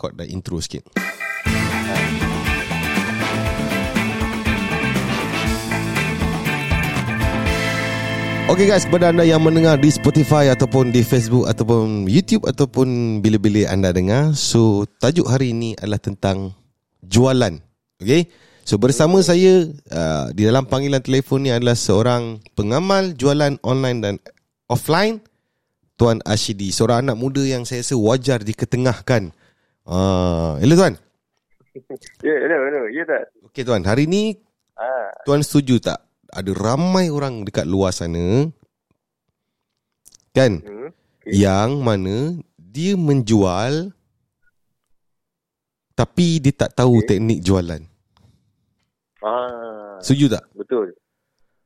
chord dan intro sikit. Okay guys, kepada anda yang mendengar di Spotify ataupun di Facebook ataupun YouTube ataupun bila-bila anda dengar, so tajuk hari ini adalah tentang jualan. Okay? So bersama saya uh, di dalam panggilan telefon ni adalah seorang pengamal jualan online dan offline, Tuan Ashidi. Seorang anak muda yang saya rasa wajar diketengahkan. Uh, hello Tuan. Ya, hello, hello. Ya tak? Okay Tuan, hari ni Ah, Tuan setuju tak? Ada ramai orang dekat luar sana Kan hmm. Yang mana Dia menjual Tapi dia tak tahu Okay. teknik jualan ah, Setuju tak? betul.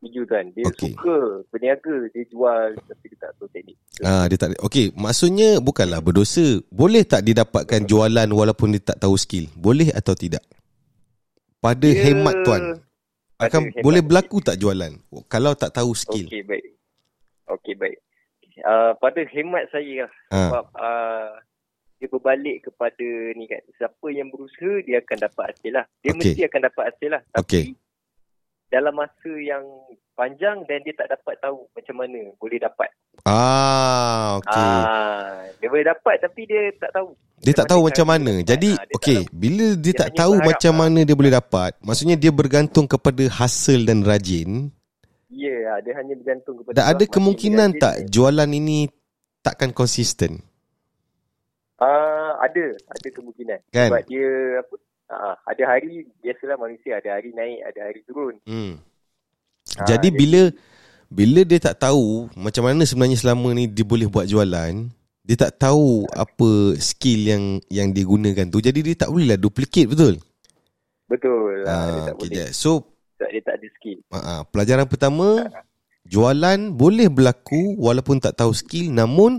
Setuju kan? Dia Okey. suka berniaga, dia jual tapi dia tak tahu teknik. Ah, dia tak Okey, maksudnya bukanlah berdosa. Boleh tak dia dapatkan jualan walaupun dia tak tahu skill? Boleh atau tidak? Pada Dia- hemat tuan, akan hemat. boleh berlaku tak jualan kalau tak tahu skill? Okey, baik. Okey, baik. Uh, pada hemat saya lah. Ah. Sebab uh, dia berbalik kepada ni kan. Siapa yang berusaha, dia akan dapat hasil lah. Dia Okey. mesti akan dapat hasil lah. Tapi Okey. Dalam masa yang panjang dan dia tak dapat tahu macam mana boleh dapat. Ah, okey. Ah, dia boleh dapat tapi dia tak tahu. Dia tak tahu macam mana. dapat. Jadi, dia tak okey, bila dia, Dia tak tahu macam lah. mana dia boleh dapat, maksudnya dia bergantung kepada hasil dan rajin. Ya, yeah, dia hanya bergantung kepada Dan ada kemungkinan tak dia. jualan ini takkan konsisten? Ah, ada, ada kemungkinan. Kan? Sebab dia apa? Ah, ada hari biasalah manusia ada hari naik, ada hari turun. Hmm. Ah, Jadi jadi- bila bila dia tak tahu macam mana sebenarnya selama ni dia boleh buat jualan, dia tak tahu apa skill yang yang dia gunakan tu. Jadi dia tak boleh lah duplicate betul? Betul lah, dia tak okay, boleh. So dia tak ada skill. uh, pelajaran pertama jualan boleh berlaku walaupun tak tahu skill namun.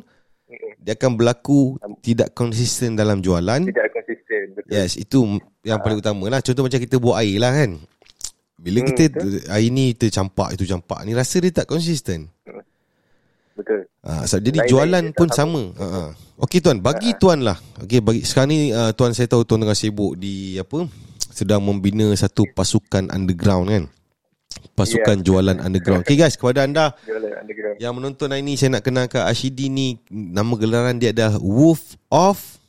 Dia akan berlaku tidak konsisten dalam jualan. Tidak konsisten, betul. Yes, itu yang paling utama lah. Contoh macam kita buat air lah kan. Bila Hmm, kita air ni kita campak itu campak ni rasa dia tak konsisten. Betul. Ah, so, jadi Lain-lain jualan tak pun sama. Ha ah. Okey tuan, bagi tuan lah. Okey bagi sekarang ni uh, tuan saya tahu tuan tengah sibuk di apa? Sedang membina satu pasukan underground kan. Pasukan Ya. jualan underground. Okey guys, kepada anda yang menonton hari ni saya nak kenalkan Ashidi ni nama gelaran dia adalah Wolf of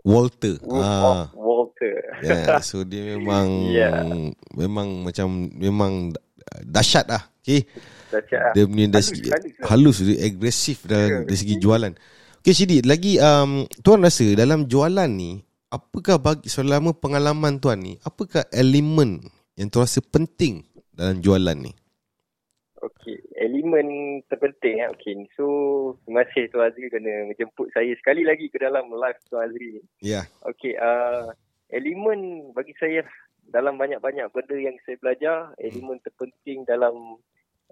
Walter. Wolf Ah. of Walter. Ya, so dia memang Ya. memang macam memang dahsyat lah. Dahsyat lah. Dia punya dari Halus, segi halus halus, lah. dia agresif dalam Ya. dari segi jualan. Okey Syedi, lagi um, tuan rasa dalam jualan ni apakah bagi selama pengalaman tuan ni, apakah elemen yang tuan rasa penting dalam jualan ni? Okey, elemen terpenting eh. Okey, so terima kasih Tuan Azri kerana menjemput saya sekali lagi ke dalam live Tuan Azri ni. Ya. Okey, uh, elemen bagi saya dalam banyak-banyak benda yang saya belajar, elemen terpenting dalam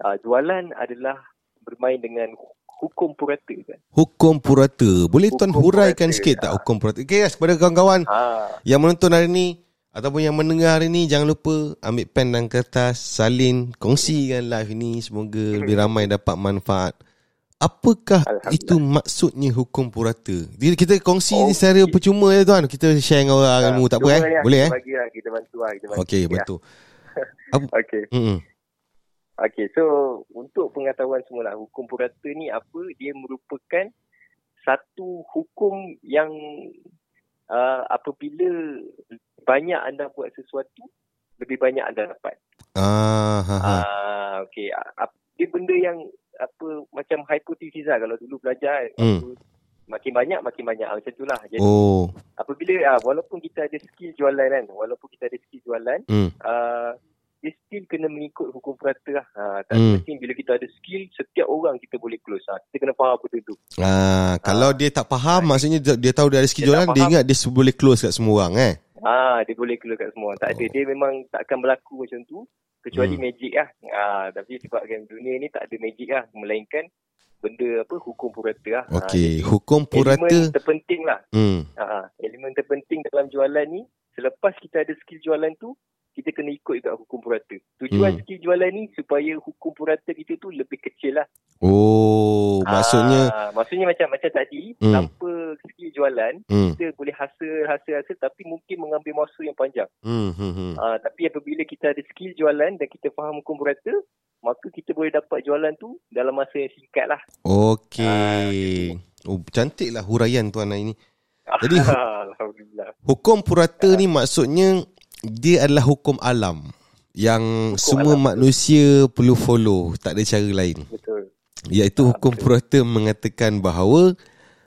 uh, jualan adalah bermain dengan hukum purata kan. Hukum purata. Boleh tuan Hukum huraikan purata. sikit tak hukum purata? Okey kepada kawan-kawan Ha, yang menonton hari ni ataupun yang mendengar hari ni jangan lupa ambil pen dan kertas, salin, kongsikan live ini semoga lebih ramai dapat manfaat. Apakah itu maksudnya hukum purata? Kita kongsi Oh, ni secara okey. percuma je tuan. Kita share dengan orang ilmu tak apa eh? ni lah, Boleh eh? Bagi lah, kita bantu lah, kita bantu. Okey, sikit lah. betul. Okey. Hmm. Okey, so untuk pengetahuan semula hukum purata ni apa? Dia merupakan satu hukum yang uh, apabila banyak anda buat sesuatu, lebih banyak anda dapat. Ah, ha, ha. Ah, okey. Ah, Dia benda yang apa macam hipotesis lah kalau dulu belajar Hmm. apa, makin banyak makin banyak Ah, macam itulah. Jadi Oh. apabila ah, walaupun kita ada skill jualan kan, walaupun kita ada skill jualan, Hmm. uh, dia still kena mengikut hukum purata lah. Ha, tak Hmm. hmm. penting bila kita ada skill, setiap orang kita boleh close. Ha, kita kena faham benda tu. Ah, kalau dia tak faham maksudnya dia, dia tahu dia ada skill Dia jualan, dia ingat dia boleh close kat semua orang eh. Ha, dia boleh close kat semua. Tak ada. Oh. Dia memang tak akan berlaku macam tu. Kecuali Hmm. magic lah. Ha, tapi sebab kan dunia ni tak ada magic lah. Melainkan benda apa hukum purata lah. Ha, Okey, jadi hukum purata. Elemen terpenting lah. Hmm. Ha, ha, elemen terpenting dalam jualan ni, selepas kita ada skill jualan tu, kita kena ikut juga hukum purata. Tujuan Hmm. skill jualan ni supaya hukum purata kita tu lebih kecil lah. Oh, maksudnya Ah, maksudnya macam macam tadi Hmm. tanpa jualan, Hmm. kita boleh hasil hasil hasil tapi mungkin mengambil masa yang panjang. Hmm. Hmm. hmm. Uh, tapi apabila kita ada skill jualan dan kita faham hukum purata, maka kita boleh dapat jualan tu dalam masa yang singkat lah. Okey. Oh, cantik lah huraian tuan hari ni. Jadi, Alhamdulillah. Hukum purata ni maksudnya dia adalah hukum alam yang Hukum semua alam. manusia perlu follow, tak ada cara lain. Betul. Iaitu hukum betul. purata mengatakan bahawa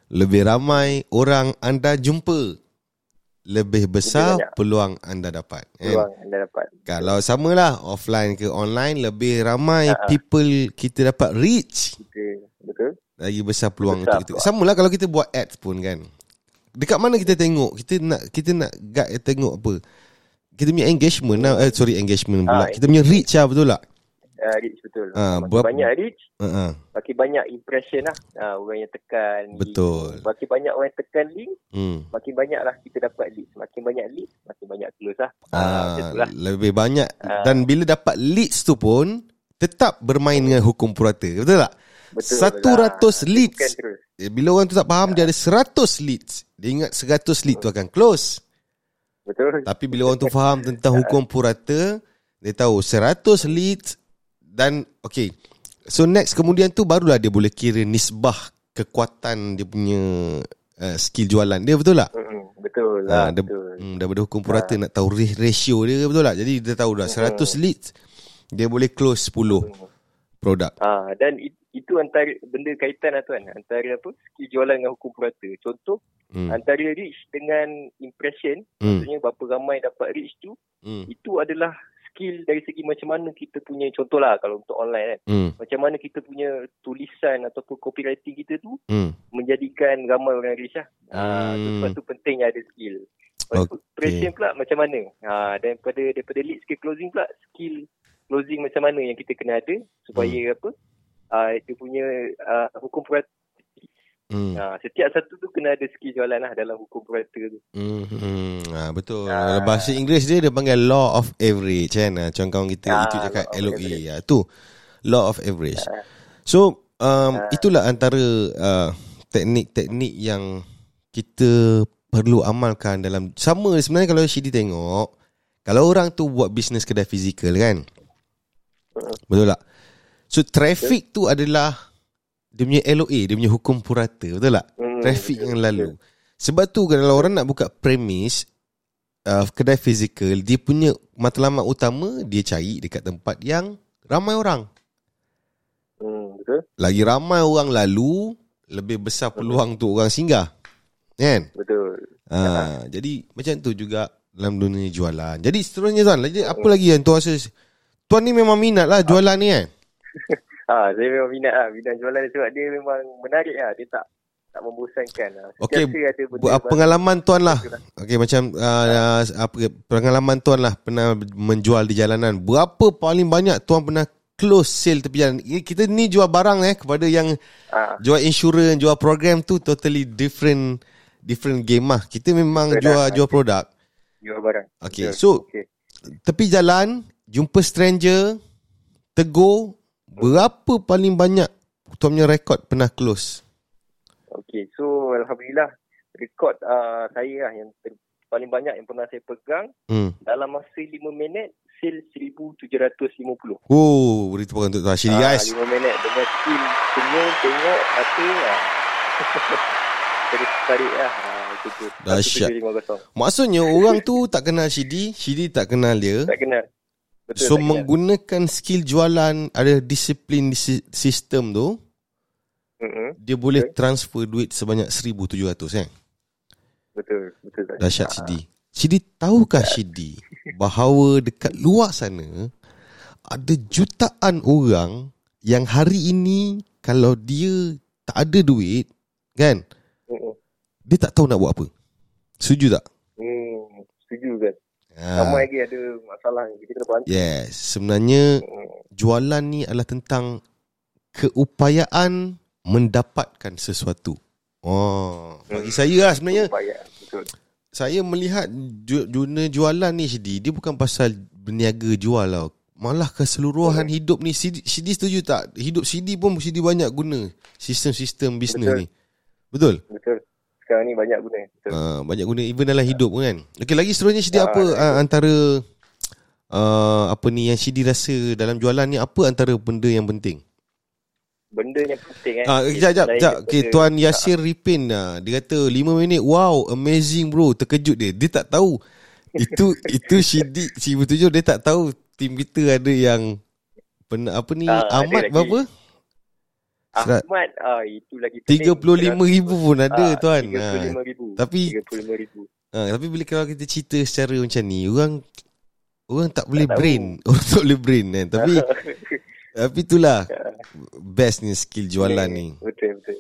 lebih ramai orang anda jumpa, lebih besar banyak. peluang anda dapat. Kan? Peluang anda dapat. Kalau samalah offline ke online lebih ramai ah. people kita dapat reach Kita, betul. lagi besar peluang Besar untuk kita. Samalah kalau kita buat ads pun kan. Dekat mana kita tengok? Kita nak kita nak guide tengok apa? Kita punya engagement lah. Eh, sorry engagement pula. Ah, kita punya reach lah betul tak? Uh, reach betul. Ah, makin berapa- banyak reach, Uh-huh. makin banyak impression lah. Uh, orang yang tekan. Betul. Link. Makin banyak orang yang tekan link, Hmm. makin banyak lah kita dapat leads. Makin banyak leads, makin banyak close lah. Ah, Ah, tu lah. lebih banyak Ah. dan bila dapat leads tu pun tetap bermain dengan hukum purata. Betul tak? Betul 100 lah. leads. Eh, Bila orang tu tak faham dia ada 100 leads. Dia ingat 100 lead tu akan close. Betul. Tapi bila orang tu faham tentang hukum purata, dia tahu 100 leads dan okay. So next kemudian tu barulah dia boleh kira nisbah kekuatan dia punya uh, skill jualan dia betul tak? Mm-mm. Betul Ha, lah. dia, betul. hmm, daripada hukum purata nak tahu ra- ratio dia betul tak? Jadi dia tahu dah 100 leads dia boleh close 10 produk. Ah, dan it, itu antara benda kaitan lah tuan. Antara apa? Skill jualan dengan hukum purata. Contoh, Hmm. antara reach dengan impression, Hmm. maksudnya berapa ramai dapat reach tu, Hmm. itu adalah skill dari segi macam mana kita punya, contohlah kalau untuk online kan, Hmm. macam mana kita punya tulisan ataupun copywriting kita tu Hmm. menjadikan ramai orang reach lah. Ah, Hmm. tu, sebab tu pentingnya ada skill. Lepas tu, Okey. impression pula macam mana? Ha, daripada daripada leads ke closing pula, skill closing macam mana yang kita kena ada supaya apa? Uh, dia punya uh, hukum purata. Hmm. Uh, setiap satu tu kena ada skill jualan lah dalam hukum purata tu. Hmm, hmm. Ha, betul. Ah. Bahasa Inggeris dia dia panggil law of average kan. Ha, Macam kawan kita Ah, itu cakap law of LOE. average. Ya, tu law of average. So, um, Ah. itulah antara uh, teknik-teknik yang kita perlu amalkan dalam sama sebenarnya kalau Syedi tengok kalau orang tu buat bisnes kedai fizikal kan. Betul tak? So traffic tu adalah dia punya LOA, dia punya hukum purata, betul tak? Hmm, Traffic betul, yang lalu. Sebab tu kalau orang nak buka premis uh, kedai fizikal, dia punya matlamat utama dia cari dekat tempat yang ramai orang. Hmm, betul? Lagi ramai orang lalu, lebih besar peluang tu orang singgah. Kan? Betul. Ha, jadi macam tu juga dalam dunia jualan. Jadi seterusnya tuan, apa lagi yang tuan rasa tuan ni memang minat lah jualan ni kan? Ha, saya memang minat lah. Bidang jualan sebab dia memang menarik lah. Dia tak tak membosankan lah. Okey, uh, pengalaman tuan lah. Okey macam uh, apa pengalaman tuan lah pernah menjual di jalanan. Berapa paling banyak tuan pernah close sale tepi jalan? Ini- Kita ni jual barang eh kepada yang Ah, jual insurans, jual program tu totally different different game lah. Kita memang Betul jual lah. jual produk. jual barang. Okey, Betul. so Okey. tepi jalan jumpa stranger tegur berapa paling banyak tuan punya rekod pernah close? Okey, so Alhamdulillah rekod uh, saya lah yang ter- paling banyak yang pernah saya pegang Hmm. dalam masa 5 minit sale 1750. Oh, beri tepuk untuk tuan Syiri Ah, guys. 5 minit dengan skill senyum, tengok, mata lah. Terus tarik lah. Ah, tu. Dahsyat. 1750. Maksudnya orang tu tak kenal Syidi, Syidi tak kenal dia. Tak kenal. Betul, So kenal. menggunakan skill jualan ada disiplin di si- sistem tu, Mm-mm. dia boleh Betul. transfer duit sebanyak 1700 kan. Betul, betul. tak Dahsyat kenal. Syidi. Syidi tahukah Syidi bahawa dekat luar sana ada jutaan orang yang hari ini kalau dia tak ada duit kan, Mm-mm. dia tak tahu nak buat apa. Setuju tak? Hmm, setuju kan. Ha. Ramai lagi ada masalah yang kita kena bantu. Yes, sebenarnya Mm. jualan ni adalah tentang keupayaan mendapatkan sesuatu. Oh, bagi Hmm. saya lah sebenarnya. Betul. saya melihat ju- dunia jualan ni Syedi, dia bukan pasal berniaga jual tau. Malah keseluruhan Hmm. hidup ni Syedi, Syedi setuju tak? Hidup Syedi pun Syedi banyak guna sistem-sistem bisnes ni. Betul? Betul. Sekarang ni banyak guna. Betul. Uh, banyak guna even dalam hidup pun kan. Okey lagi seterusnya Syedi Ah, apa uh, antara uh, apa ni yang Syedi rasa dalam jualan ni apa antara benda yang penting? Benda yang penting kan. Ah, kejap, kejap, kejap. daripada- Okay, Tuan Yasir Ripin lah. Dia kata 5 minit. Wow, amazing bro. Terkejut dia. Dia tak tahu. Itu itu Cibu Tujuh dia tak tahu tim kita ada yang pernah apa ni ada Ahmad lagi. berapa? Serat- Ahmad, ah, itu lagi 35,000 pun ada Ah, tuan. 35,000. Tapi- 35,000. Ha, tapi bila kalau kita cerita secara macam ni, orang orang tak boleh tahu. brain. Orang tak boleh brain kan. Tapi tapi itulah best ni skill jualan ni. Betul, betul.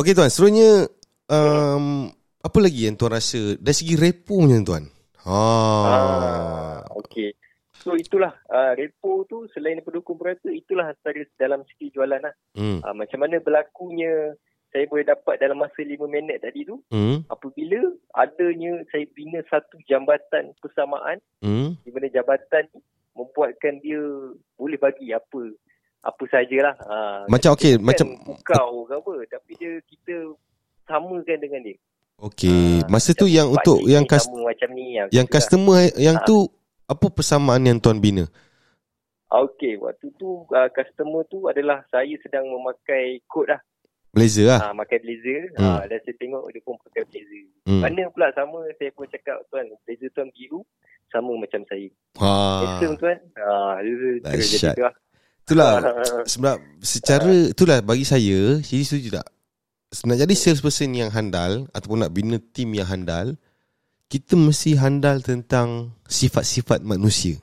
Okey tuan, seterusnya um, apa lagi yang tuan rasa dari segi repo punya tuan? Ha. Ah, okey. So itulah uh, repo tu selain daripada hukum purata itulah antara dalam segi jualan lah. Hmm. Uh, macam mana berlakunya saya boleh dapat dalam masa 5 minit tadi tu Hmm. apabila adanya saya bina satu jambatan persamaan Hmm. di mana jabatan ni membuatkan dia boleh bagi apa apa sajalah. Uh, Macam okey, macam kau ke apa tapi dia kita samakan dengan dia. okey, Ah, masa tu yang untuk yang kas, macam ni ah, yang tu lah. customer yang Ah. tu apa persamaan yang tuan bina? Okey, waktu tu uh, customer tu adalah saya sedang memakai kod lah. Blazer lah. Ah, pakai blazer. Hmm. Ah, dan saya tengok dia pun pakai blazer. Hmm. Mana pula sama saya pun cakap tuan, blazer tuan biru sama macam saya. Ha. Handsome tuan. Ah, dia jadi tu lah. Itulah sebab secara itulah bagi saya, jadi setuju tak? Nak jadi salesperson yang handal ataupun nak bina tim yang handal, kita mesti handal tentang sifat-sifat manusia.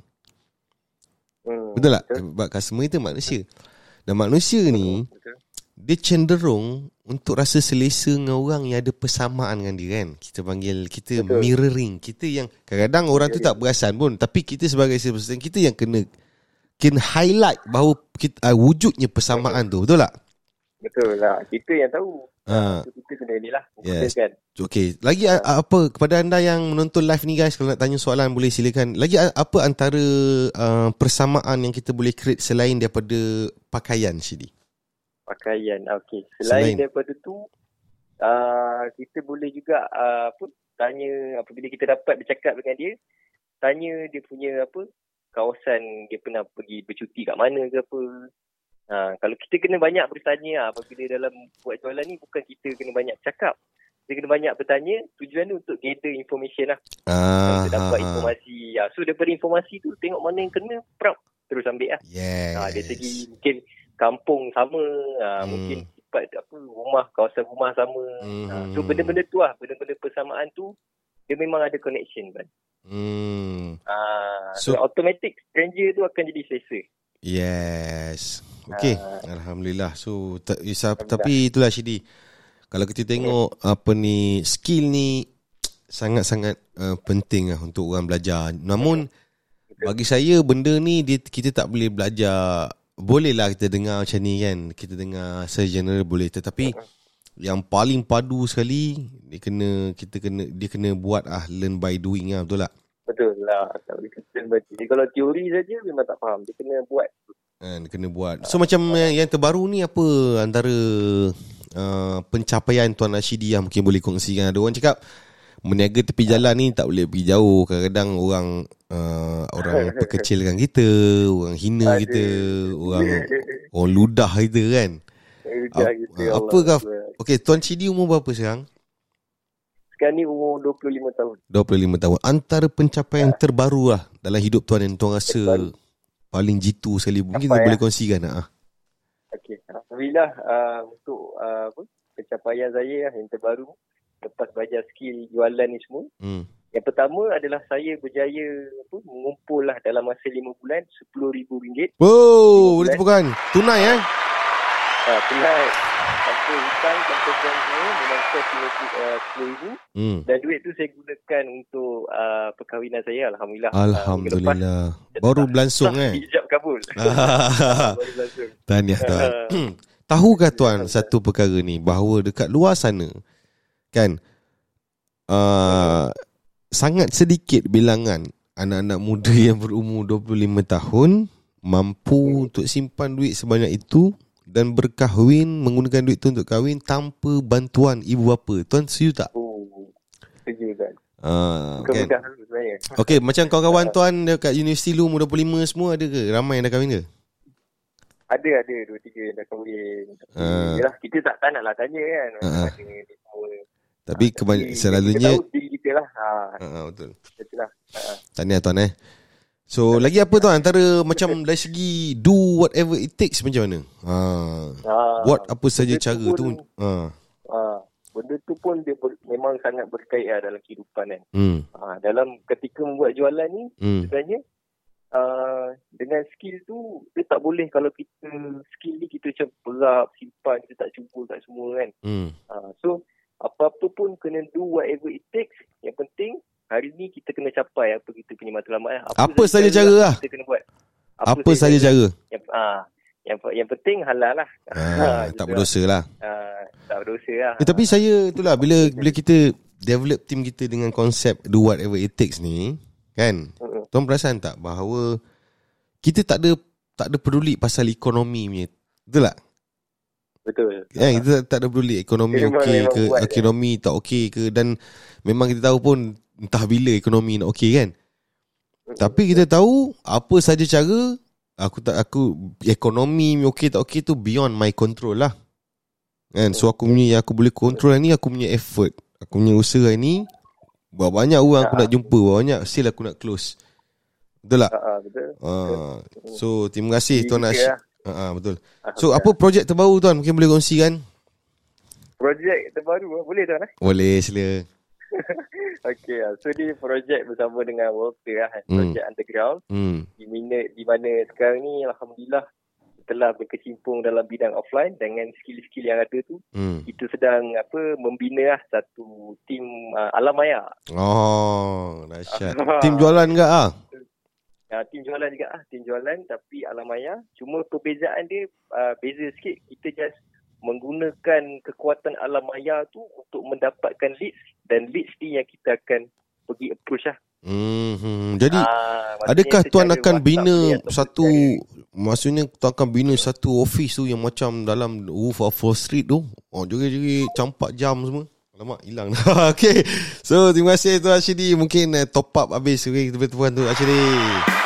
Hmm, Betul tak? Betul. Sebab customer itu manusia. Dan manusia ni betul. dia cenderung untuk rasa selesa dengan orang yang ada persamaan dengan dia kan. Kita panggil kita Betul. mirroring. Kita yang kadang-kadang orang tu tak perasan pun tapi kita sebagai salesperson kita yang kena kena highlight bahawa kita, uh, wujudnya persamaan tu. Betul tak? Betul lah. Kita yang tahu. Ha. Kita kena ni lah. Yes. Kan? Okey, lagi a- apa kepada anda yang menonton live ni guys kalau nak tanya soalan boleh silakan. Lagi apa antara uh, persamaan yang kita boleh create selain daripada pakaian Syedi? Pakaian. Okey. Selain, Selain. daripada tu, uh, kita boleh juga uh, apa tanya apabila kita dapat bercakap dengan dia, tanya dia punya apa kawasan dia pernah pergi bercuti kat mana ke apa. Ha, kalau kita kena banyak bertanya apabila dalam buat jualan ni bukan kita kena banyak cakap. Kita kena banyak bertanya, tujuan ni untuk gather information lah. Ah, Kita dapat informasi. Ya, so daripada informasi tu tengok mana yang kena, prap, terus ambil lah. Yes. Ha, dari segi mungkin kampung sama, ha, Hmm. mungkin sifat apa rumah kawasan rumah sama. Ha, so Hmm. benda-benda tu lah, benda-benda persamaan tu dia memang ada connection kan. Hmm. Ha, So- so, automatic stranger tu akan jadi selesa. Yes. Okey, alhamdulillah. So ta- isa- Alhamdulillah. tapi itulah Syedi. Kalau kita tengok apa ni skill ni sangat-sangat uh, penting lah untuk orang belajar. Namun bagi saya benda ni dia, kita tak boleh belajar boleh lah kita dengar macam ni kan. Kita dengar general boleh tetapi yang paling padu sekali dia kena kita kena dia kena buat ah learn by doing lah betul tak? Betul lah. Tak boleh kata baca. Jadi kalau teori saja memang tak faham. Dia kena buat. Kan kena buat. So macam yang, yang terbaru ni apa antara uh, pencapaian Tuan Rashidi yang mungkin boleh kongsikan. Ada orang cakap meniaga tepi jalan ni tak boleh pergi jauh. Kadang-kadang orang uh, orang perkecilkan kita, orang hina kita, orang orang ludah kita kan. Apa Akbar. Okey, Tuan Cidi umur berapa sekarang? Sekarang ni umur 25 tahun. 25 tahun. Antara pencapaian terbaru lah dalam hidup Tuan yang Tuan rasa Terbaru. Paling jitu sekali. Mungkin Tuan ya? boleh kongsikan ah? Okey. Alhamdulillah uh, untuk uh, apa, pencapaian saya lah yang terbaru lepas belajar skill jualan ni semua. Hmm. Yang pertama adalah saya berjaya apa, mengumpul lah dalam masa 5 bulan RM10,000. Wow, boleh tepukan. Tunai eh? Uh, tunai. Tanpa hutang, tanpa semua, memang cash RM10,000. Hmm. Dan duit tu saya gunakan untuk uh, perkahwinan saya. Alhamdulillah. Uh, minggu lepas, Alhamdulillah. Baru berlangsung eh. Hijab kabul. Ah. Baru berlangsung. Tahniah tuan. Tahukah tuan satu perkara ni bahawa dekat luar sana kan uh, sangat sedikit bilangan anak-anak muda yang berumur 25 tahun mampu untuk simpan duit sebanyak itu dan berkahwin menggunakan duit tu untuk kahwin tanpa bantuan ibu bapa. Tuan setuju tak? Oh, setuju kan. Ah, kan? Okey, macam kawan-kawan tuan dekat universiti lu umur 25 semua ada ke? Ramai yang dah kahwin ke? Ada, ada. Dua, tiga yang dah kahwin. Ah. Yalah, kita tak, tak nak lah tanya kan. Ah. Ada. Tapi kebany- Tapi selalunya Kita tahu diri kita lah. Ha, ha, ha, betul. itulah. Ha. Tahniah tuan eh. So lagi apa tuan antara macam dari segi do whatever it takes macam mana? Ha. Ha. Buat apa saja tu cara tu. pun- Ha. Ha. Benda tu pun dia ber, memang sangat berkait lah dalam kehidupan kan. Hmm. Ha. Dalam ketika membuat jualan ni, Hmm. sebenarnya uh, dengan skill tu dia tak boleh kalau kita skill ni kita macam berap simpan kita tak cuba kat semua kan Hmm. uh, so apa-apa pun kena do whatever it takes yang penting hari ni kita kena capai apa kita punya matlamat lah. Apa saja cara lah. kita kena buat Apa saja cara? yang, uh, yang yang penting halal lah Ha, tak berdosa lah. uh, tak berdosa lah Eh, tapi saya itulah bila bila kita develop team kita dengan konsep do whatever it takes ni, kan? Mm-mm. Tuan perasan tak bahawa kita tak ada tak ada peduli pasal ekonomi punya. Betul tak? betul Eh, kita tak, ada peduli ekonomi okey ke, buat, ekonomi tak okey ke dan memang kita tahu pun entah bila ekonomi nak okey kan. Tapi kita tahu apa saja cara aku tak aku ekonomi okey tak okey tu beyond my control lah. Kan? So aku punya yang aku boleh control ni aku punya effort. Aku punya usaha ni berapa banyak orang aku nak jumpa, berapa banyak sale aku nak close. Betul tak? uh, uh, betul Ah, so terima kasih tuan Ash. Ah, ah, betul. So apa projek terbaru tuan mungkin boleh kongsikan? projek terbaru eh? boleh tuan eh Boleh sila. Okay, ah. so ni projek bersama dengan Walter lah, Hmm. projek underground Hmm. di mana di mana sekarang ni alhamdulillah telah berkecimpung dalam bidang offline dengan skill-skill yang ada tu Hmm. kita sedang apa membina lah satu tim uh, alam maya. Oh, dahsyat. Tim jualan ke ah? Uh, tim jualan juga ah, tim jualan tapi alam maya. Cuma perbezaan dia uh, beza sikit. Kita just menggunakan kekuatan alam maya tu untuk mendapatkan leads dan leads ni yang kita akan pergi approach lah. Hmm. Jadi Ah, maksudnya adakah tuan akan bina satu secara- maksudnya tuan akan bina satu office tu yang macam dalam Wolf of Wall Street tu? Oh, joget-joget campak jam semua. Alamak, hilang dah. okay. So, terima kasih Tuan Ashidi. Mungkin uh, top up habis. Okay, kita bertemu tu Ashidi.